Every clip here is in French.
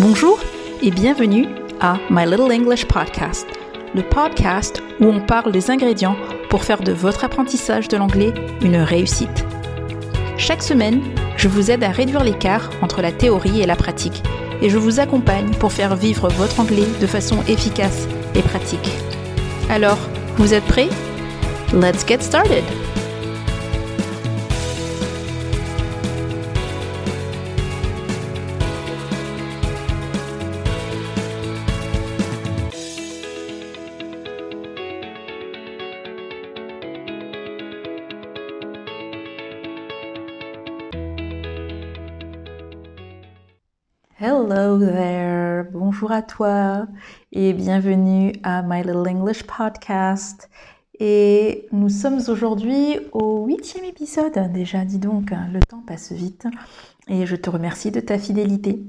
Bonjour et bienvenue à My Little English Podcast, le podcast où on parle des ingrédients pour faire de votre apprentissage de l'anglais une réussite. Chaque semaine, je vous aide à réduire l'écart entre la théorie et la pratique et je vous accompagne pour faire vivre votre anglais de façon efficace et pratique. Alors, vous êtes prêts? Let's get started! Bonjour à toi et bienvenue à My Little English Podcast. Et nous sommes aujourd'hui au huitième épisode déjà, dis donc, le temps passe vite et je te remercie de ta fidélité.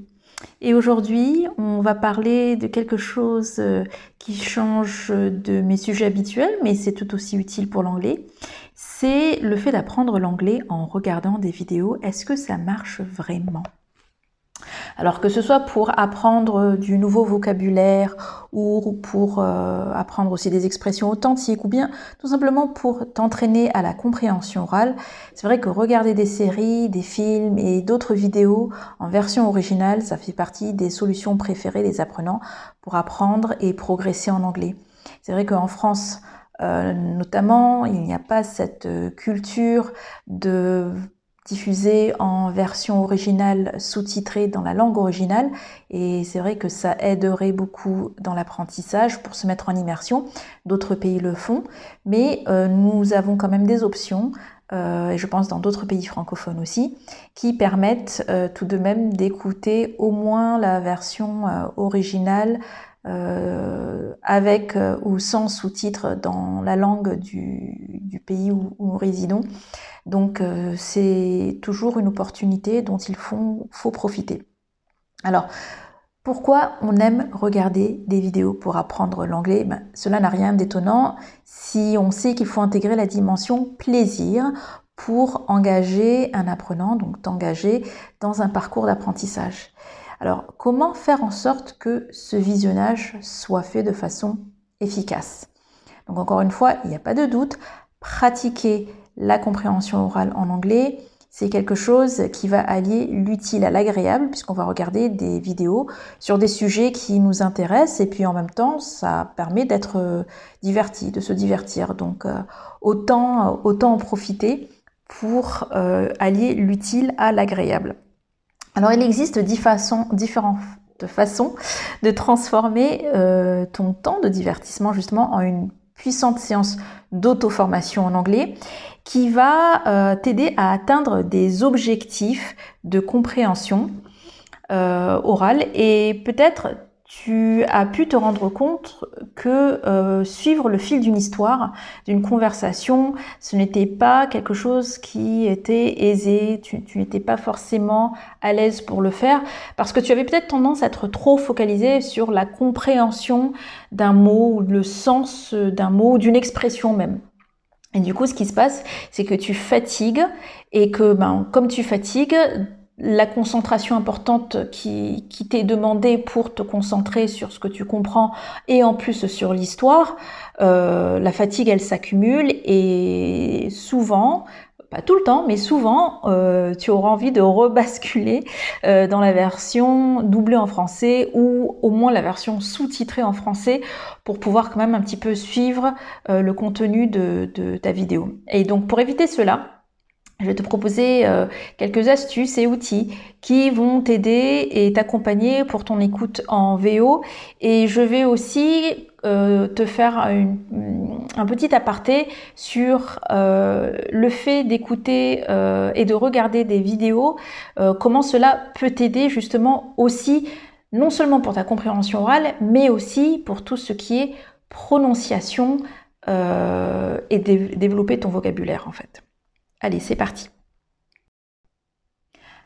Et aujourd'hui, on va parler de quelque chose euh, qui change de mes sujets habituels, mais c'est tout aussi utile pour l'anglais. C'est le fait d'apprendre l'anglais en regardant des vidéos. Est-ce que ça marche vraiment? Alors que ce soit pour apprendre du nouveau vocabulaire ou pour euh, apprendre aussi des expressions authentiques ou bien tout simplement pour t'entraîner à la compréhension orale, c'est vrai que regarder des séries, des films et d'autres vidéos en version originale, ça fait partie des solutions préférées des apprenants pour apprendre et progresser en anglais. C'est vrai qu'en France, euh, notamment, il n'y a pas cette euh, culture de diffusé en version originale sous-titrée dans la langue originale et c'est vrai que ça aiderait beaucoup dans l'apprentissage pour se mettre en immersion. D'autres pays le font, mais euh, nous avons quand même des options euh, et je pense dans d'autres pays francophones aussi, qui permettent euh, tout de même d'écouter au moins la version originale avec ou sans sous-titres dans la langue du, pays où, où, nous résidons. Donc euh, c'est toujours une opportunité dont il faut, profiter. Alors, pourquoi on aime regarder des vidéos pour apprendre l'anglais? Ben, Cela n'a rien d'étonnant si on sait qu'il faut intégrer la dimension plaisir pour engager un apprenant, donc t'engager dans un parcours d'apprentissage. Alors, comment faire en sorte que ce visionnage soit fait de façon efficace? Donc, encore une fois, il n'y a pas de doute, pratiquer la compréhension orale en anglais, c'est quelque chose qui va allier l'utile à l'agréable puisqu'on va regarder des vidéos sur des sujets qui nous intéressent et puis en même temps ça permet d'être euh, diverti, de se divertir. Donc euh, autant, autant en profiter pour euh, allier l'utile à l'agréable. Alors il existe façons, différentes façons de transformer ton temps de divertissement justement en une puissante séance d'auto-formation en anglais qui va euh, t'aider à atteindre des objectifs de compréhension euh, orale et peut-être tu as pu te rendre compte que euh, suivre le fil d'une histoire, d'une conversation, ce n'était pas quelque chose qui était aisé, tu, tu n'étais pas forcément à l'aise pour le faire, parce que tu avais peut-être tendance à être trop focalisé sur la compréhension d'un mot ou le sens d'un mot ou d'une expression même. Et du coup, ce qui se passe, c'est que tu fatigues et que, ben, comme tu fatigues, la concentration importante qui, qui t'est demandée pour te concentrer sur ce que tu comprends et en plus sur l'histoire, euh, la fatigue elle s'accumule et souvent, pas tout le temps, mais souvent, euh, tu auras envie de rebasculer euh, dans la version doublée en français ou au moins la version sous-titrée en français pour pouvoir quand même un petit peu suivre le contenu de, ta vidéo. Et donc pour éviter cela, je vais te proposer euh, quelques astuces et outils qui vont t'aider et t'accompagner pour ton écoute en VO. Et je vais aussi euh, te faire un petit aparté sur euh, le fait d'écouter et de regarder des vidéos, comment cela peut t'aider justement aussi, non seulement pour ta compréhension orale, mais aussi pour tout ce qui est prononciation et développer ton vocabulaire en fait. Allez, c'est parti.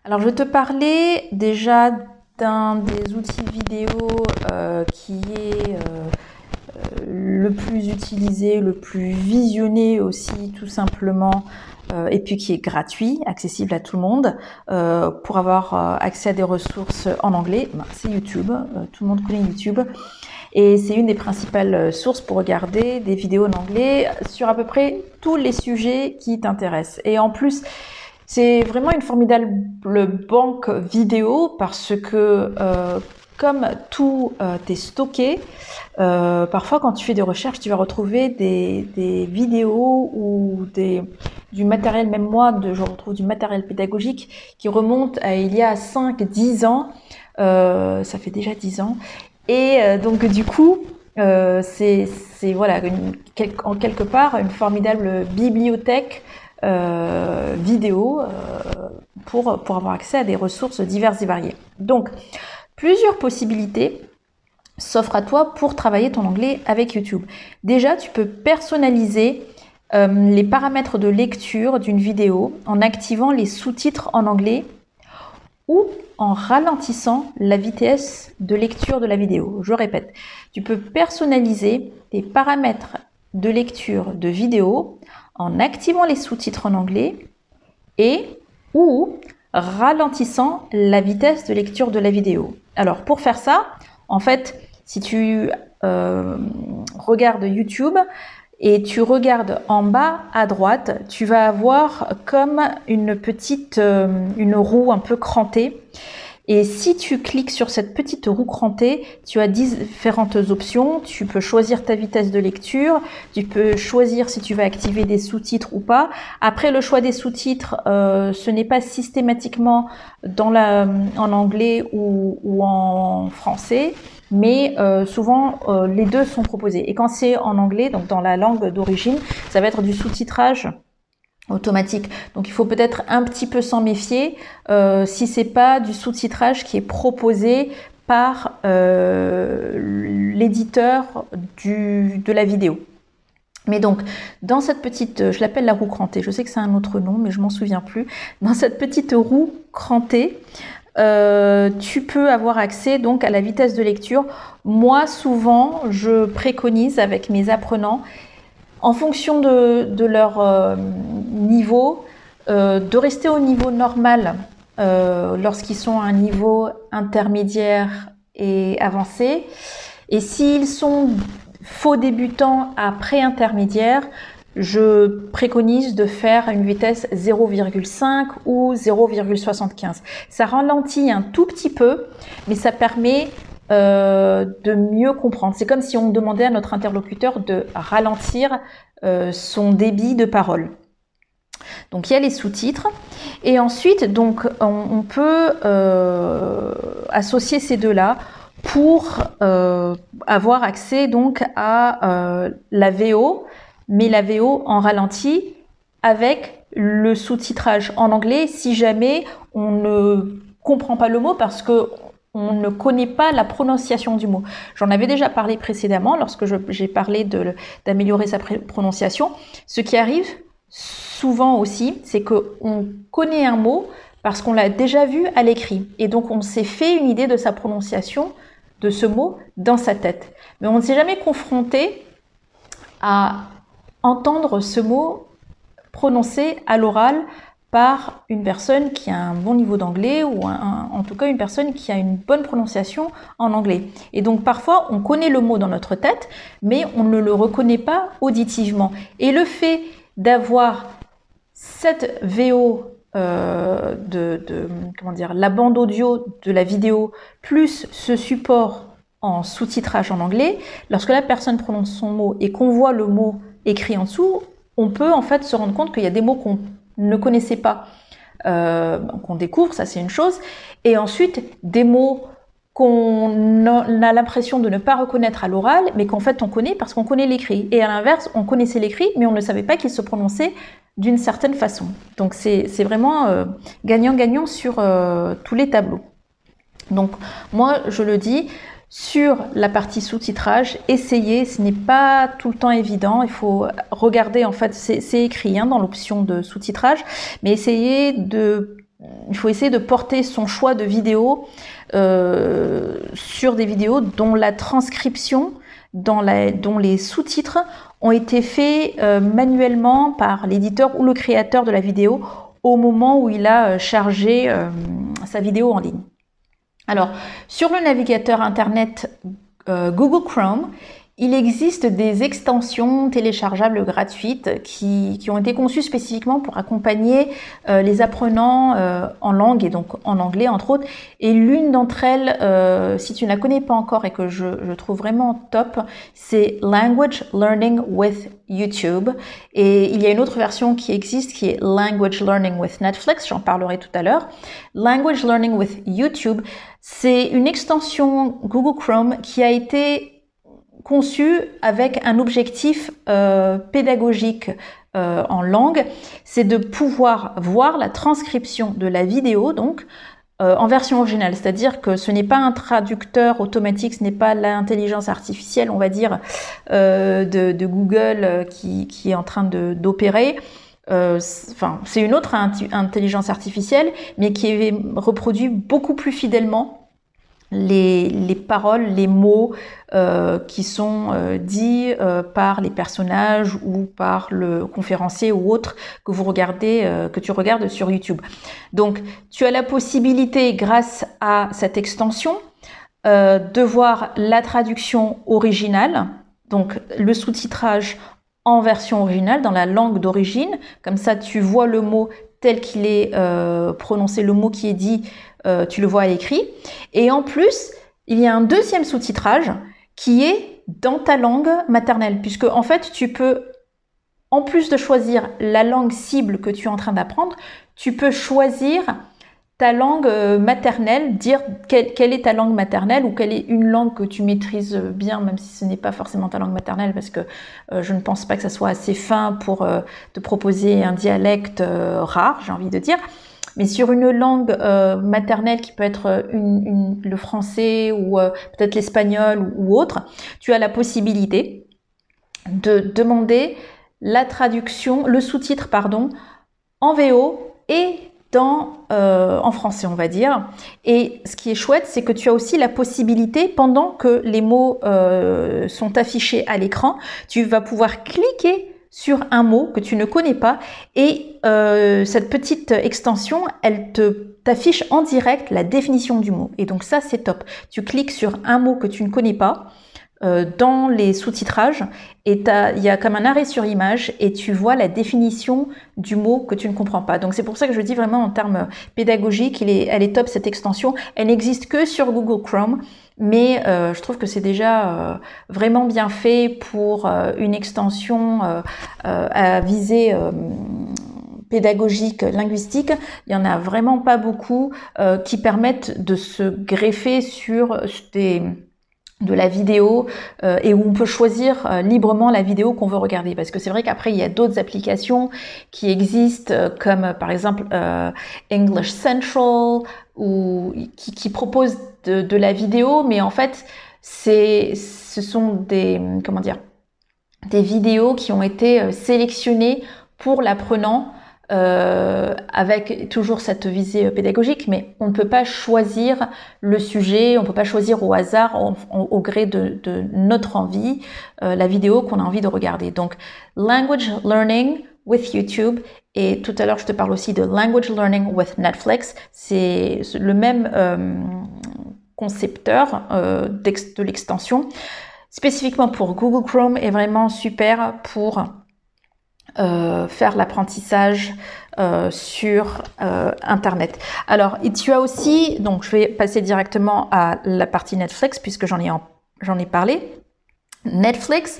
Alors, je vais te parler déjà d'un des outils vidéo euh, qui est euh, le plus utilisé, le plus visionné aussi tout simplement, euh, et puis qui est gratuit, accessible à tout le monde, euh, pour avoir euh, accès à des ressources en anglais, ben, c'est YouTube. tout le monde connaît YouTube. Et c'est une des principales sources pour regarder des vidéos en anglais sur à peu près tous les sujets qui t'intéressent. Et en plus, c'est vraiment une formidable banque vidéo parce que comme tout euh, est stocké, euh, parfois quand tu fais des recherches, tu vas retrouver des, vidéos ou des, du matériel, même moi, de, je retrouve du matériel pédagogique qui remonte à il y a 5-10 ans. Euh, ça fait déjà 10 ans. Et euh, donc du coup, c'est voilà, une, en quelque part une formidable bibliothèque vidéo pour, pour avoir accès à des ressources diverses et variées. Donc, Plusieurs possibilités s'offrent à toi pour travailler ton anglais avec YouTube. Déjà, tu peux personnaliser euh, les paramètres de lecture d'une vidéo en activant les sous-titres en anglais ou en ralentissant la vitesse de lecture de la vidéo. Je répète, tu peux personnaliser tes paramètres de lecture de vidéo en activant les sous-titres en anglais et ou ralentissant la vitesse de lecture de la vidéo. Alors pour faire ça, en fait, si tu euh, regardes YouTube et tu regardes en bas à droite, tu vas avoir comme une petite euh, une roue un peu crantée et si tu cliques sur cette petite roue crantée, tu as différentes options. Tu peux choisir ta vitesse de lecture, tu peux choisir si tu vas activer des sous-titres ou pas. Après, le choix des sous-titres, euh, ce n'est pas systématiquement dans en anglais ou, ou en français mais euh, souvent euh, les deux sont proposés. Et quand c'est en anglais, donc dans la langue d'origine, ça va être du sous-titrage automatique. Donc il faut peut-être un petit peu s'en méfier euh, si c'est pas du sous-titrage qui est proposé par euh, l'éditeur de la vidéo. Mais donc, dans cette petite, je l'appelle la roue crantée, je sais que c'est un autre nom, mais je m'en souviens plus. Dans cette petite roue crantée, euh, tu peux avoir accès donc à la vitesse de lecture. Moi, souvent, je préconise avec mes apprenants en fonction de, leur euh, niveau, euh, de rester au niveau normal euh, lorsqu'ils sont à un niveau intermédiaire et avancé. Et s'ils sont faux débutants à pré-intermédiaire, je préconise de faire une vitesse 0,5 ou 0,75. Ça ralentit un tout petit peu, mais ça permet euh, de mieux comprendre. C'est comme si on demandait à notre interlocuteur de ralentir euh, son débit de parole. Donc il y a les sous-titres et ensuite donc on, peut euh, associer ces deux-là pour avoir accès donc à la VO, mais la VO en ralenti avec le sous-titrage en anglais si jamais on ne comprend pas le mot parce que on ne connaît pas la prononciation du mot. J'en avais déjà parlé précédemment lorsque j'ai parlé d'améliorer sa prononciation. Ce qui arrive souvent aussi, c'est qu'on connaît un mot parce qu'on l'a déjà vu à l'écrit. Et donc on s'est fait une idée de sa prononciation de ce mot dans sa tête. Mais on ne s'est jamais confronté à entendre ce mot prononcé à l'oral par une personne qui a un bon niveau d'anglais ou en tout cas une personne qui a une bonne prononciation en anglais. Et donc parfois on connaît le mot dans notre tête, mais on ne le reconnaît pas auditivement. Et le fait d'avoir cette VO euh, de, comment dire la bande audio de la vidéo plus ce support en sous-titrage en anglais, lorsque la personne prononce son mot et qu'on voit le mot écrit en dessous, on peut en fait se rendre compte qu'il y a des mots qu'on ne connaissait pas, euh, qu'on découvre, ça c'est une chose. Et ensuite, des mots qu'on a l'impression de ne pas reconnaître à l'oral, mais qu'en fait on connaît parce qu'on connaît l'écrit. Et à l'inverse, on connaissait l'écrit, mais on ne savait pas qu'il se prononçait d'une certaine façon. Donc c'est vraiment euh, gagnant-gagnant sur euh, tous les tableaux. Donc moi, je le dis, sur la partie sous-titrage, essayez, ce n'est pas tout le temps évident, il faut regarder, en fait, c'est écrit hein, dans l'option de sous-titrage, mais essayez de, il faut essayer de porter son choix de vidéo euh, sur des vidéos dont la transcription dont les sous-titres ont été faits euh, manuellement par l'éditeur ou le créateur de la vidéo au moment où il a euh, chargé sa vidéo en ligne. Alors, sur le navigateur Internet Google Chrome, il existe des extensions téléchargeables gratuites qui, qui, ont été conçues spécifiquement pour accompagner euh, les apprenants euh, en langue et donc en anglais entre autres. Et l'une d'entre elles, euh, si tu ne la connais pas encore et que je, je trouve vraiment top, c'est Language Learning with YouTube. Et il y a une autre version qui existe qui est Language Learning with Netflix, j'en parlerai tout à l'heure. Language Learning with YouTube, c'est une extension Google Chrome qui a été conçu avec un objectif euh, pédagogique euh, en langue, c'est de pouvoir voir la transcription de la vidéo, donc euh, en version originale, c'est-à-dire que ce n'est pas un traducteur automatique, ce n'est pas l'intelligence artificielle, on va dire, de, Google qui, est en train d'opérer. Enfin, c'est une autre intelligence artificielle, mais qui est reproduit beaucoup plus fidèlement les, paroles, les mots euh, qui sont euh, dits euh, par les personnages ou par le conférencier ou autre que vous regardez, que tu regardes sur YouTube. Donc, tu as la possibilité, grâce à cette extension, de voir la traduction originale, donc le sous-titrage en version originale, dans la langue d'origine. Comme ça, tu vois le mot tel qu'il est prononcé, le mot qui est dit euh, tu le vois à l'écrit. Et en plus, il y a un deuxième sous-titrage qui est dans ta langue maternelle, puisque en fait, tu peux, en plus de choisir la langue cible que tu es en train d'apprendre, tu peux choisir ta langue euh, maternelle, dire quelle, est ta langue maternelle ou quelle est une langue que tu maîtrises bien, même si ce n'est pas forcément ta langue maternelle, parce que euh, je ne pense pas que ça soit assez fin pour te proposer un dialecte rare, j'ai envie de dire. Mais sur une langue euh, maternelle qui peut être euh, le français ou euh, peut-être l'espagnol ou, autre, tu as la possibilité de demander la traduction, le sous-titre, pardon, en VO et en français, on va dire. Et ce qui est chouette, c'est que tu as aussi la possibilité, pendant que les mots sont affichés à l'écran, tu vas pouvoir cliquer sur un mot que tu ne connais pas et euh, cette petite extension, elle te t'affiche en direct la définition du mot. Et donc ça, c'est top. Tu cliques sur un mot que tu ne connais pas euh, dans les sous-titrages et il y a comme un arrêt sur image et tu vois la définition du mot que tu ne comprends pas. Donc c'est pour ça que je dis vraiment en termes pédagogiques, il elle est top cette extension. Elle n'existe que sur Google Chrome mais euh, je trouve que c'est déjà euh, vraiment bien fait pour euh, une extension à visée pédagogique, linguistique. Il y en a vraiment pas beaucoup qui permettent de se greffer sur des de la vidéo et où on peut choisir librement la vidéo qu'on veut regarder. Parce que c'est vrai qu'après il y a d'autres applications qui existent comme par exemple English Central ou qui, proposent de, la vidéo, mais en fait, c'est, ce sont des, comment des vidéos qui ont été euh, sélectionnées pour l'apprenant euh, avec toujours cette visée pédagogique, mais on ne peut pas choisir le sujet, on ne peut pas choisir au hasard, au, gré de, notre envie, euh, la vidéo qu'on a envie de regarder. Donc, language learning with YouTube et tout à l'heure je te parle aussi de language learning with Netflix. C'est le même concepteur euh, de l'extension, spécifiquement pour Google Chrome, est vraiment super pour euh, faire l'apprentissage euh, sur Internet. Alors, et tu as aussi, donc je vais passer directement à la partie Netflix puisque j'en ai, j'en ai parlé. Netflix,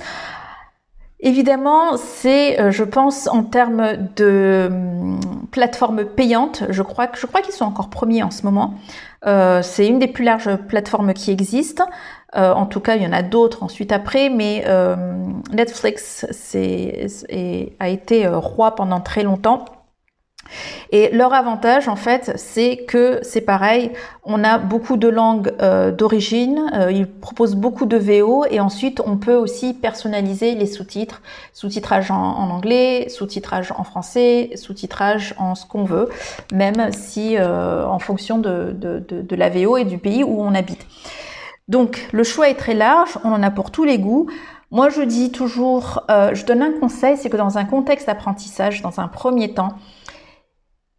Évidemment, c'est, euh, je pense, en termes de hum, plateforme payante, je crois je crois qu'ils sont encore premiers en ce moment. Euh, c'est une des plus larges plateformes qui existent. Euh, en tout cas, il y en a d'autres ensuite après, mais Netflix c'est, a été roi pendant très longtemps. Et leur avantage, en fait, c'est que c'est pareil, on a beaucoup de langues euh, d'origine, euh, ils proposent beaucoup de VO et ensuite on peut aussi personnaliser les sous-titres, sous-titrage en, anglais, sous-titrage en français, sous-titrage en ce qu'on veut, même si euh, en fonction de, de, de, la VO et du pays où on habite. Donc le choix est très large, on en a pour tous les goûts. Moi je dis toujours, euh, je donne un conseil, c'est que dans un contexte d'apprentissage, dans un premier temps,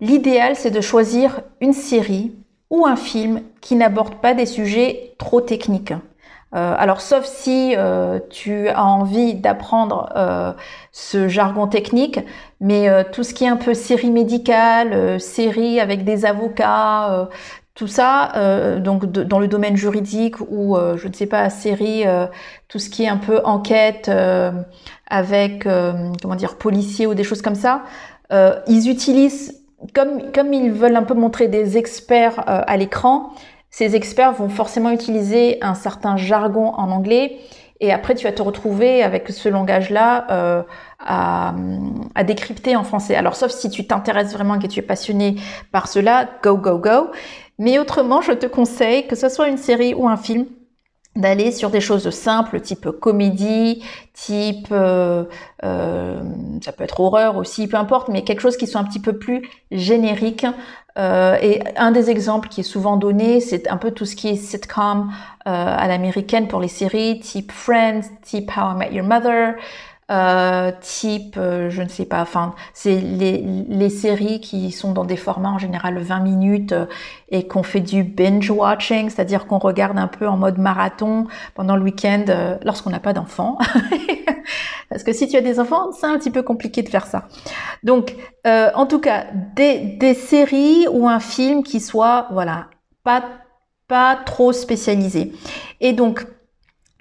l'idéal c'est de choisir une série ou un film qui n'aborde pas des sujets trop techniques. Euh, alors sauf si euh, tu as envie d'apprendre ce jargon technique, mais tout ce qui est un peu série médicale, série avec des avocats, tout ça, donc dans le domaine juridique ou je ne sais pas série, tout ce qui est un peu enquête avec comment dire policier ou des choses comme ça, ils utilisent comme comme ils veulent un peu montrer des experts à l'écran ces experts vont forcément utiliser un certain jargon en anglais et après tu vas te retrouver avec ce langage-là euh, à, à, décrypter en français. Alors sauf si tu t'intéresses vraiment et que tu es passionné par cela, go, go, go. Mais autrement, je te conseille que ce soit une série ou un film, d'aller sur des choses simples, type comédie, type, euh, euh, ça peut être horreur aussi, peu importe, mais quelque chose qui soit un petit peu plus générique. Euh, et un des exemples qui est souvent donné, c'est un peu tout ce qui est sitcom à l'américaine pour les séries, type Friends, type How I Met Your Mother euh, type, euh, je ne sais pas, enfin, c'est les, les, séries qui sont dans des formats en général 20 minutes euh, et qu'on fait du binge watching, c'est-à-dire qu'on regarde un peu en mode marathon pendant le week-end euh, lorsqu'on n'a pas d'enfants. Parce que si tu as des enfants, c'est un petit peu compliqué de faire ça. Donc, en tout cas, des, des séries ou un film qui soit, voilà, pas pas trop spécialisé. Et donc,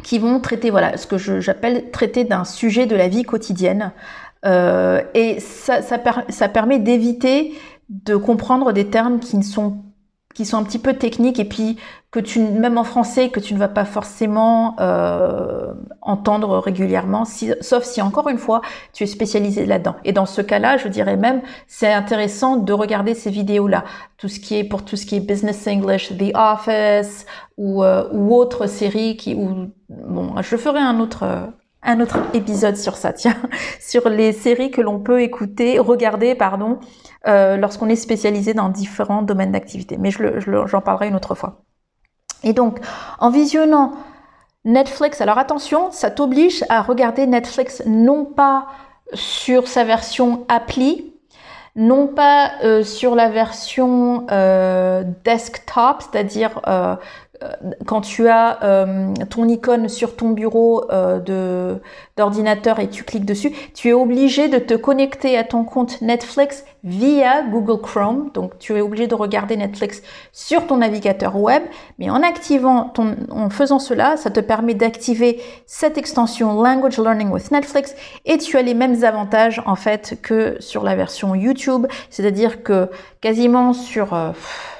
qui vont traiter, voilà, ce que j'appelle traiter d'un sujet de la vie quotidienne. Euh, et ça, ça, permet d'éviter de comprendre des termes qui ne sont qui sont un petit peu techniques et puis que tu même en français que tu ne vas pas forcément euh, entendre régulièrement sauf si encore une fois tu es spécialisé là-dedans et dans ce cas-là je dirais même c'est intéressant de regarder ces vidéos là tout ce qui est pour tout ce qui est business English The Office ou euh, ou autres séries qui ou bon je ferai un autre un autre épisode sur ça, tiens, sur les séries que l'on peut écouter, regarder, pardon, euh, lorsqu'on est spécialisé dans différents domaines d'activité. Mais je j'en parlerai une autre fois. Et donc, en visionnant Netflix, alors attention, ça t'oblige à regarder Netflix non pas sur sa version appli, non pas euh, sur la version euh, desktop, c'est-à-dire euh, euh, quand tu as euh, ton icône sur ton bureau euh, d'ordinateur et tu cliques dessus, tu es obligé de te connecter à ton compte Netflix via Google Chrome. Donc tu es obligé de regarder Netflix sur ton navigateur web, mais en activant ton en faisant cela, ça te permet d'activer cette extension Language Learning with Netflix. Et tu as les mêmes avantages en fait que sur la version YouTube, c'est-à-dire que quasiment sur je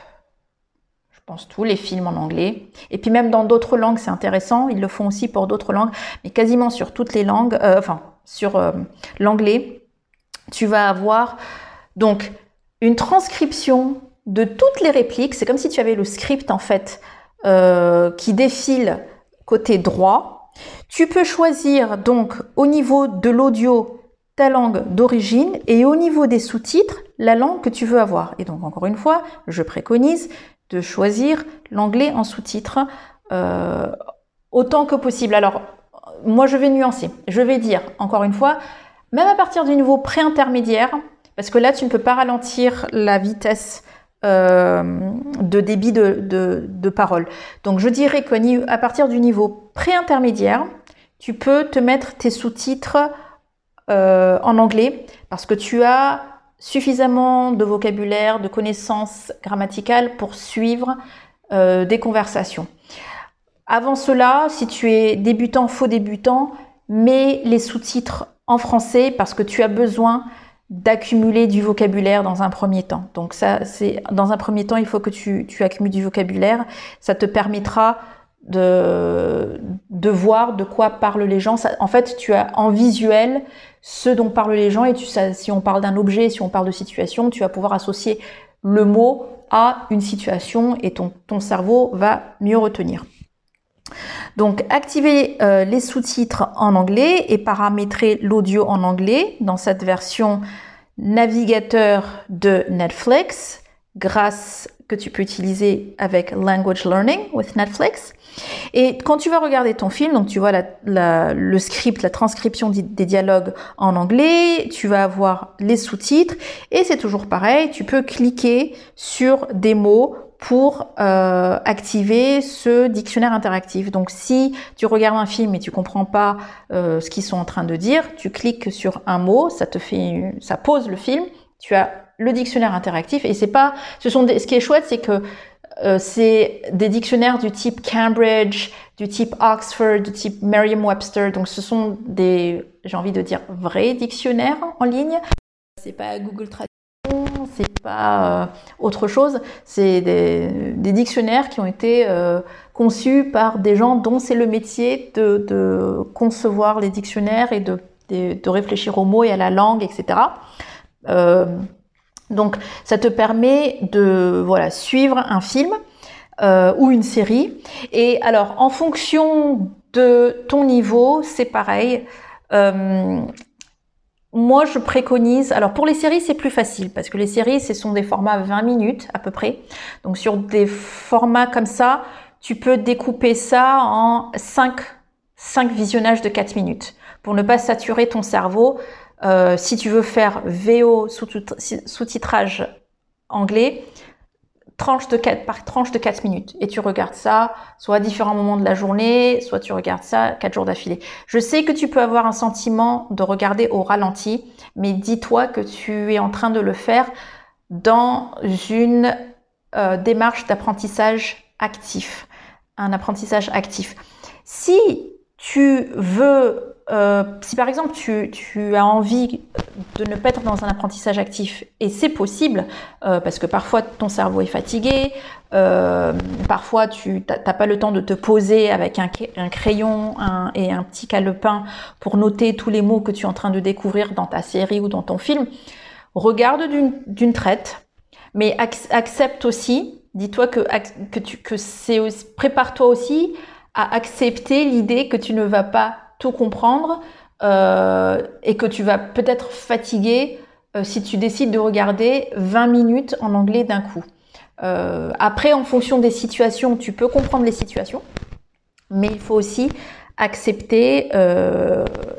pense tous les films en anglais. Et puis même dans d'autres langues, c'est intéressant. Ils le font aussi pour d'autres langues, mais quasiment sur toutes les langues, euh, enfin sur euh, l'anglais, tu vas avoir donc une transcription de toutes les répliques. C'est comme si tu avais le script en fait euh, qui défile côté droit. Tu peux choisir donc au niveau de l'audio ta langue d'origine et au niveau des sous-titres la langue que tu veux avoir. Et donc encore une fois, je préconise choisir l'anglais en sous-titres euh, autant que possible. Alors, moi, je vais nuancer. Je vais dire, encore une fois, même à partir du niveau pré-intermédiaire, parce que là, tu ne peux pas ralentir la vitesse euh, de débit de, parole. Donc, je dirais qu'à partir du niveau pré-intermédiaire, tu peux te mettre tes sous-titres euh, en anglais parce que tu as suffisamment de vocabulaire, de connaissances grammaticales pour suivre euh, des conversations. Avant cela, si tu es débutant, faux débutant, mets les sous-titres en français parce que tu as besoin d'accumuler du vocabulaire dans un premier temps. Donc ça, c'est dans un premier temps, il faut que tu, tu accumules du vocabulaire. Ça te permettra de, voir de quoi parlent les gens. en fait, tu as en visuel ce dont parlent les gens et tu, si on parle d'un objet, si on parle de situation, tu vas pouvoir associer le mot à une situation et ton, ton cerveau va mieux retenir. Donc activer euh, les sous-titres en anglais et paramétrer l'audio en anglais dans cette version navigateur de Netflix grâce tu peux utiliser avec Language Learning with Netflix. Et quand tu vas regarder ton film, donc tu vois le script, la transcription des dialogues en anglais, tu vas avoir les sous-titres et c'est toujours pareil, tu peux cliquer sur des mots pour euh, activer ce dictionnaire interactif. Donc si tu regardes un film et tu comprends pas euh, ce qu'ils sont en train de dire, tu cliques sur un mot, ça te fait, ça pose le film, tu as le dictionnaire interactif et c'est pas, ce sont des, ce qui est chouette, c'est que euh, c'est des dictionnaires du type Cambridge, du type Oxford, du type Merriam-Webster. Donc ce sont des, j'ai envie de dire, vrais dictionnaires en ligne. C'est pas Google Traduction, c'est pas euh, autre chose. C'est des, dictionnaires qui ont été euh, conçus par des gens dont c'est le métier de, de, concevoir les dictionnaires et de, de, de, réfléchir aux mots et à la langue, etc. Donc ça te permet de voilà suivre un film euh, ou une série. Et alors en fonction de ton niveau, c'est pareil. Euh, moi, je préconise. Alors pour les séries, c'est plus facile parce que les séries, ce sont des formats 20 minutes à peu près. Donc sur des formats comme ça, tu peux découper ça en 5, 5 visionnages de 4 minutes pour ne pas saturer ton cerveau euh, si tu veux faire VO sous-titrage anglais, tranche de 4, par tranche de 4 minutes. Et tu regardes ça, soit à différents moments de la journée, soit tu regardes ça 4 jours d'affilée. Je sais que tu peux avoir un sentiment de regarder au ralenti, mais dis-toi que tu es en train de le faire dans une euh, démarche d'apprentissage actif. Un apprentissage actif. Si tu veux euh, si par exemple tu, as envie de ne pas être dans un apprentissage actif, et c'est possible, euh, parce que parfois ton cerveau est fatigué, euh, parfois tu n'as pas le temps de te poser avec un, crayon et un petit calepin pour noter tous les mots que tu es en train de découvrir dans ta série ou dans ton film, regarde d'une traite, mais accepte aussi, dis-toi que, que, tu, que c'est prépare-toi aussi à accepter l'idée que tu ne vas pas comprendre euh, et que tu vas peut-être fatiguer euh, si tu décides de regarder 20 minutes en anglais d'un coup. Euh, après, en fonction des situations, tu peux comprendre les situations, mais il faut aussi accepter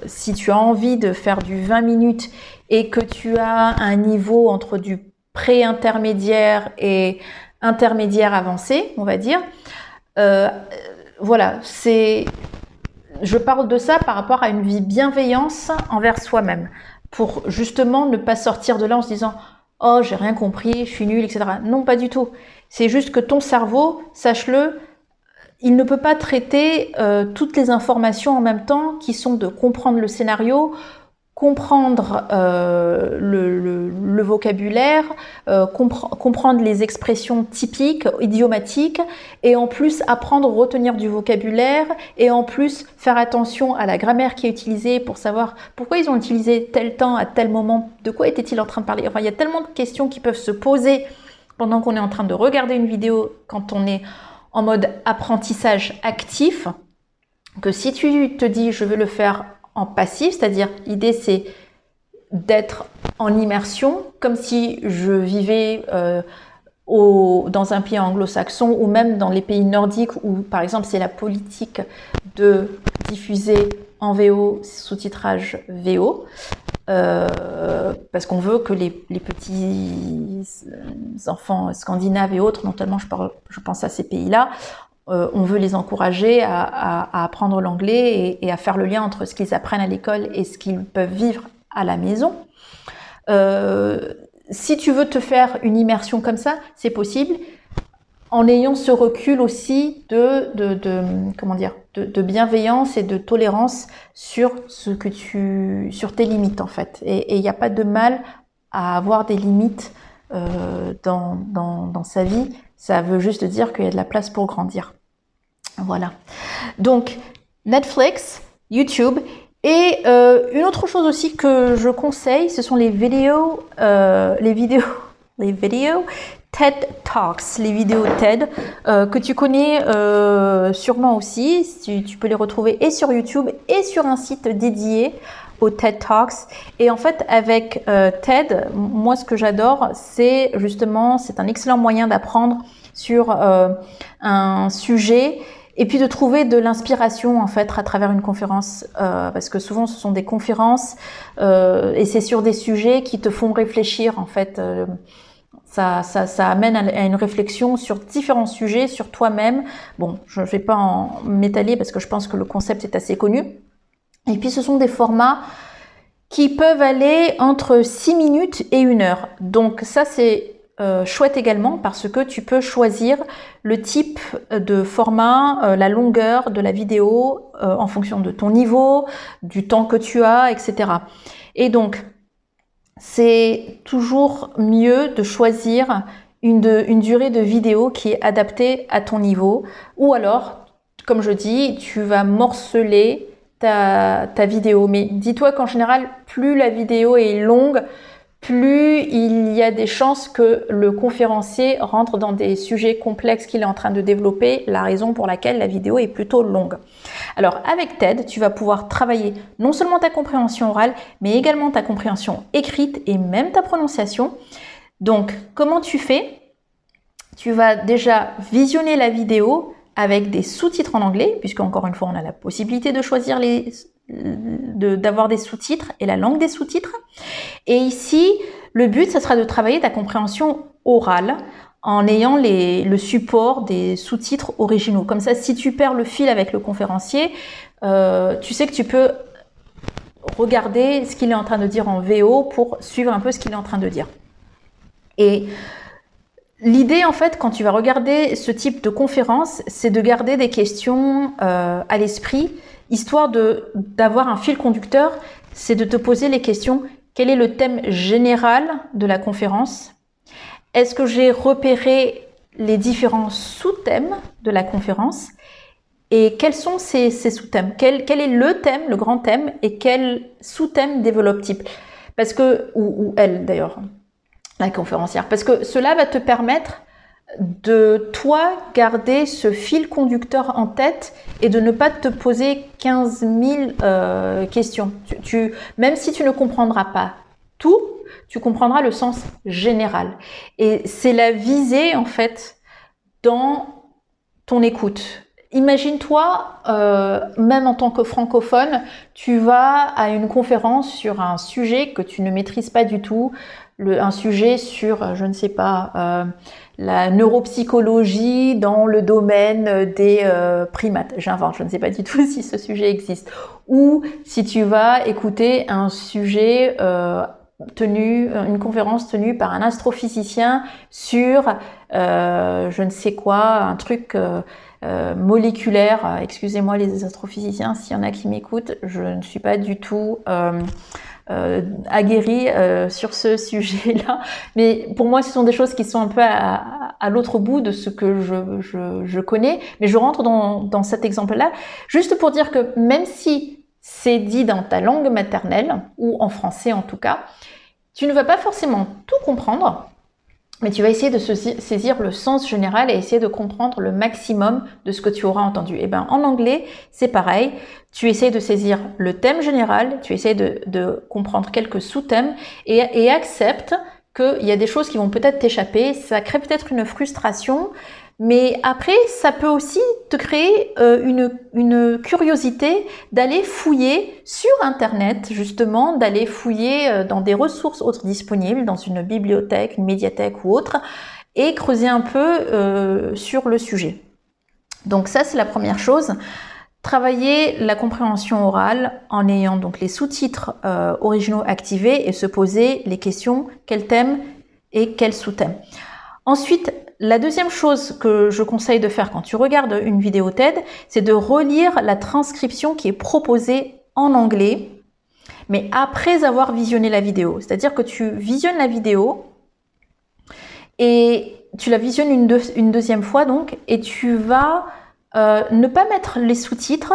si tu as envie de faire du 20 minutes et que tu as un niveau entre du pré-intermédiaire et intermédiaire avancé, on va dire. voilà, c'est je parle de ça par rapport à une vie bienveillance envers soi-même, pour justement ne pas sortir de là en se disant oh j'ai rien compris, je suis nul, etc. Non, pas du tout. C'est juste que ton cerveau, sache-le, il ne peut pas traiter euh, toutes les informations en même temps qui sont de comprendre le scénario, comprendre euh, le, vocabulaire, euh, comprendre les expressions typiques, idiomatiques, et en plus apprendre, retenir du vocabulaire, et en plus faire attention à la grammaire qui est utilisée pour savoir pourquoi ils ont utilisé tel temps à tel moment, de quoi était-il en train de parler. Enfin, il y a tellement de questions qui peuvent se poser pendant qu'on est en train de regarder une vidéo quand on est en mode apprentissage actif, que si tu te dis je vais le faire en passif, c'est-à-dire l'idée c'est d'être en immersion, comme si je vivais euh, au, dans un pays anglo-saxon ou même dans les pays nordiques où par exemple c'est la politique de diffuser en VO sous-titrage VO. Euh, parce qu'on veut que les, petits enfants scandinaves et autres, notamment je, parle, je pense à ces pays-là, euh, on veut les encourager à, apprendre l'anglais et, à faire le lien entre ce qu'ils apprennent à l'école et ce qu'ils peuvent vivre à la maison. Euh, si tu veux te faire une immersion comme ça, c'est possible en ayant ce recul aussi de, bienveillance et de tolérance sur ce que tu sur tes limites en fait et il n'y a pas de mal à avoir des limites euh, dans, sa vie ça veut juste dire qu'il y a de la place pour grandir. Voilà. Donc, Netflix, YouTube. Et euh, une autre chose aussi que je conseille, ce sont les vidéos, euh, les vidéos, les vidéos TED Talks, les vidéos TED euh, que tu connais sûrement aussi. Tu, tu, peux les retrouver et sur YouTube et sur un site dédié TED Talks. Et en fait, avec euh, TED, moi, ce que j'adore, c'est justement, c'est un excellent moyen d'apprendre sur euh, un sujet et puis de trouver de l'inspiration en fait à travers une conférence euh, parce que souvent ce sont des conférences et c'est sur des sujets qui te font réfléchir en fait ça, ça, ça, amène à une réflexion sur différents sujets, sur toi-même. Bon, je ne vais pas en m'étaler parce que je pense que le concept est assez connu. Et puis ce sont des formats qui peuvent aller entre 6 minutes et 1 heure. Donc ça c'est euh, chouette également parce que tu peux choisir le type de format, euh, la longueur de la vidéo euh, en fonction de ton niveau, du temps que tu as, etc. Et donc, c'est toujours mieux de choisir une, une, durée de vidéo qui est adaptée à ton niveau ou alors, comme je dis, tu vas morceler ta, vidéo. Mais dis-toi qu'en général, plus la vidéo est longue, plus il y a des chances que le conférencier rentre dans des sujets complexes qu'il est en train de développer, la raison pour laquelle la vidéo est plutôt longue. Alors avec TED, tu vas pouvoir travailler non seulement ta compréhension orale, mais également ta compréhension écrite et même ta prononciation. Donc comment tu fais? Tu vas déjà visionner la vidéo avec des sous-titres en anglais, puisque encore une fois on a la possibilité de choisir les d'avoir des sous-titres et la langue des sous-titres. Et ici, le but, ce sera de travailler ta compréhension orale en ayant le support des sous-titres originaux. Comme ça, si tu perds le fil avec le conférencier, euh, tu sais que tu peux regarder ce qu'il est en train de dire en VO pour suivre un peu ce qu'il est en train de dire. Et L'idée, en fait, quand tu vas regarder ce type de conférence, c'est de garder des questions euh, à l'esprit histoire de d'avoir un fil conducteur, c'est de te poser les questions. Quel est le thème général de la conférence? Est-ce que j'ai repéré les différents sous-thèmes de la conférence? Et quels sont ces, sous-thèmes? Quel, est le thème, le grand thème, et quel sous-thème développe-t-il? Parce que, ou elle d'ailleurs, la conférencière, parce que cela va te permettre de toi garder ce fil conducteur en tête et de ne pas te poser 15 000 euh, questions. Tu, même si tu ne comprendras pas tout, tu comprendras le sens général. Et c'est la visée, en fait, dans ton écoute. Imagine-toi, euh, même en tant que francophone, tu vas à une conférence sur un sujet que tu ne maîtrises pas du tout, un sujet sur, je ne sais pas, euh, la neuropsychologie dans le domaine des euh, primates. J'invente, je ne sais pas du tout si ce sujet existe. Ou si tu vas écouter un sujet euh, tenu, une conférence tenue par un astrophysicien sur euh, je ne sais quoi, un truc moléculaire. Excusez-moi les astrophysiciens, s'il y en a qui m'écoutent, je ne suis pas du tout euh, aguerri euh, sur ce sujet-là. Mais pour moi, ce sont des choses qui sont un peu à, l'autre bout de ce que je, connais. Mais je rentre dans, dans cet exemple-là juste pour dire que même si c'est dit dans ta langue maternelle, ou en français en tout cas, tu ne vas pas forcément tout comprendre, mais tu vas essayer de saisir le sens général et essayer de comprendre le maximum de ce que tu auras entendu. Et eh ben en anglais, c'est pareil. Tu essaies de saisir le thème général, tu essaies de, comprendre quelques sous-thèmes et accepte qu'il y a des choses qui vont peut-être t'échapper. Ça crée peut-être une frustration, mais après, ça peut aussi te créer euh, une, curiosité d'aller fouiller sur Internet, justement, d'aller fouiller euh, dans des ressources autres disponibles, dans une bibliothèque, une médiathèque ou autre, et creuser un peu euh, sur le sujet. Donc ça, c'est la première chose. Travailler la compréhension orale en ayant donc les sous-titres originaux activés et se poser les questions quel thème et quel sous-thème. Ensuite, la deuxième chose que je conseille de faire quand tu regardes une vidéo TED, c'est de relire la transcription qui est proposée en anglais, mais après avoir visionné la vidéo. C'est-à-dire que tu visionnes la vidéo et tu la visionnes une, deuxième fois donc, et tu vas euh, ne pas mettre les sous-titres,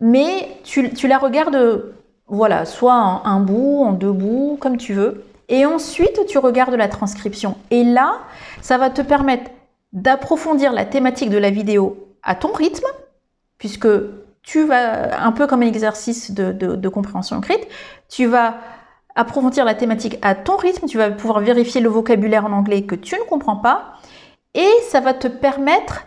mais tu, la regardes, voilà, soit en un bout, en deux bouts, comme tu veux. Et ensuite, tu regardes la transcription. Et là, ça va te permettre d'approfondir la thématique de la vidéo à ton rythme, puisque tu vas, un peu comme un exercice de, de compréhension écrite, tu vas approfondir la thématique à ton rythme, tu vas pouvoir vérifier le vocabulaire en anglais que tu ne comprends pas, et ça va te permettre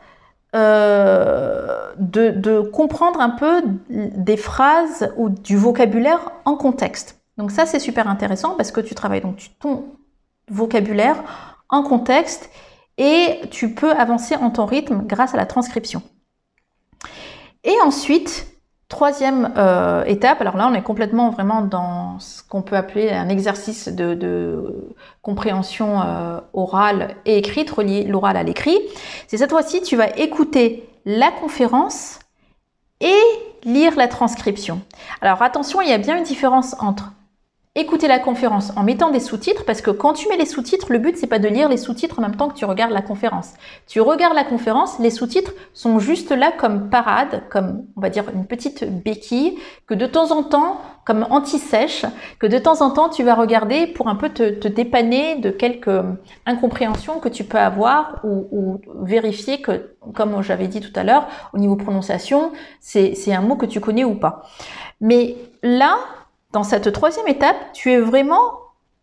euh, de, comprendre un peu des phrases ou du vocabulaire en contexte. Donc ça, c'est super intéressant parce que tu travailles donc ton vocabulaire en contexte et tu peux avancer en ton rythme grâce à la transcription. Et ensuite, Troisième euh, étape, alors là on est complètement vraiment dans ce qu'on peut appeler un exercice de, compréhension euh, orale et écrite, relier l'oral à l'écrit. C'est cette fois-ci tu vas écouter la conférence et lire la transcription. Alors attention, il y a bien une différence entre écouter la conférence en mettant des sous-titres parce que quand tu mets les sous-titres, le but c'est pas de lire les sous-titres en même temps que tu regardes la conférence. Tu regardes la conférence, les sous-titres sont juste là comme parade, comme on va dire une petite béquille que de temps en temps, comme anti-sèche, que de temps en temps tu vas regarder pour un peu te, dépanner de quelques incompréhensions que tu peux avoir ou, ou vérifier que, comme j'avais dit tout à l'heure, au niveau prononciation, c'est un mot que tu connais ou pas. Mais là, dans cette troisième étape, tu es vraiment,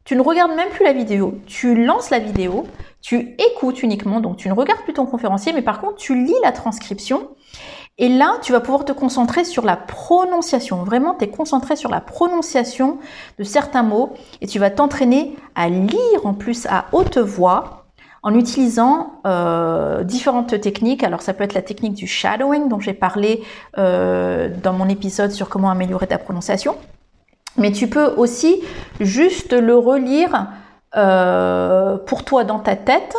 tu ne regardes même plus la vidéo. Tu lances la vidéo, tu écoutes uniquement, donc tu ne regardes plus ton conférencier, mais par contre, tu lis la transcription. Et là, tu vas pouvoir te concentrer sur la prononciation. Vraiment, tu es concentré sur la prononciation de certains mots et tu vas t'entraîner à lire en plus à haute voix en utilisant euh, différentes techniques. Alors ça peut être la technique du shadowing dont j'ai parlé euh, dans mon épisode sur comment améliorer ta prononciation. Mais tu peux aussi juste le relire euh, pour toi dans ta tête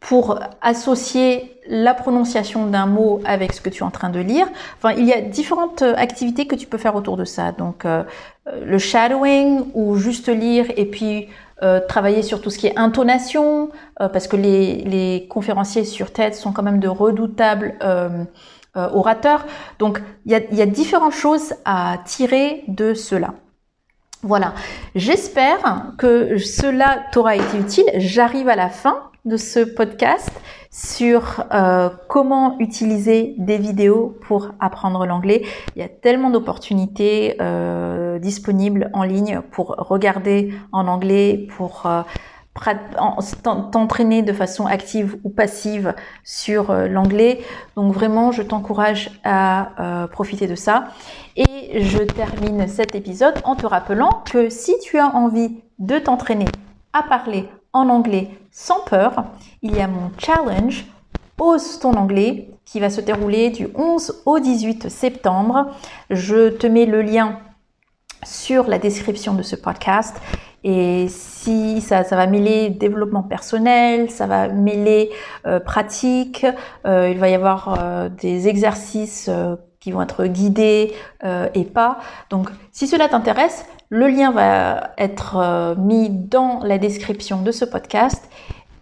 pour associer la prononciation d'un mot avec ce que tu es en train de lire. Enfin, il y a différentes activités que tu peux faire autour de ça. Donc, euh, le shadowing ou juste lire et puis euh, travailler sur tout ce qui est intonation, parce que les, les, conférenciers sur TED sont quand même de redoutables orateurs. Donc, il y il y a différentes choses à tirer de cela. Voilà, j'espère que cela t'aura été utile. J'arrive à la fin de ce podcast sur euh, comment utiliser des vidéos pour apprendre l'anglais. Il y a tellement d'opportunités euh, disponibles en ligne pour regarder en anglais, pour euh, t'entraîner de façon active ou passive sur euh, l'anglais. Donc vraiment, je t'encourage à euh, profiter de ça. Et je termine cet épisode en te rappelant que si tu as envie de t'entraîner à parler en anglais sans peur, il y a mon challenge Ose ton anglais qui va se dérouler du 11 au 18 septembre. Je te mets le lien sur la description de ce podcast et si ça, va mêler développement personnel, ça va mêler euh, pratique, euh, il va y avoir euh, des exercices qui vont être guidés et pas. Donc si cela t'intéresse, le lien va être mis dans la description de ce podcast.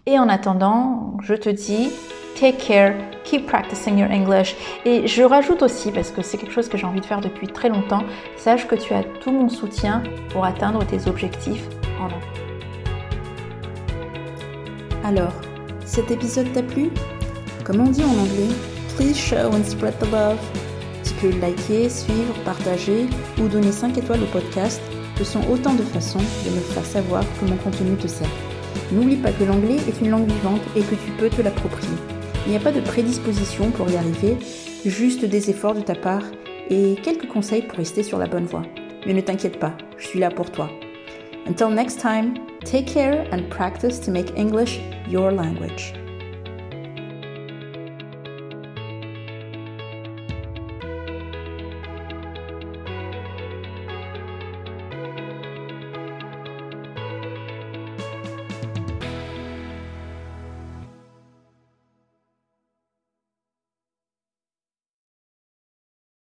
Et en attendant, je te dis Take care, keep practicing your English. Et je rajoute aussi, parce que c'est quelque chose que j'ai envie de faire depuis très longtemps, sache que tu as tout mon soutien pour atteindre tes objectifs en anglais. Alors, cet épisode t'a plu? Comme on dit en anglais, please show and spread the love. Tu peux liker, suivre, partager ou donner 5 étoiles au podcast. Ce sont autant de façons de me faire savoir que mon contenu te sert. N'oublie pas que l'anglais est une langue vivante et que tu peux te l'approprier. Il n'y a pas de prédisposition pour y arriver, juste des efforts de ta part et quelques conseils pour rester sur la bonne voie. Mais ne t'inquiète pas, je suis là pour toi. Until next time, take care and practice to make English your language.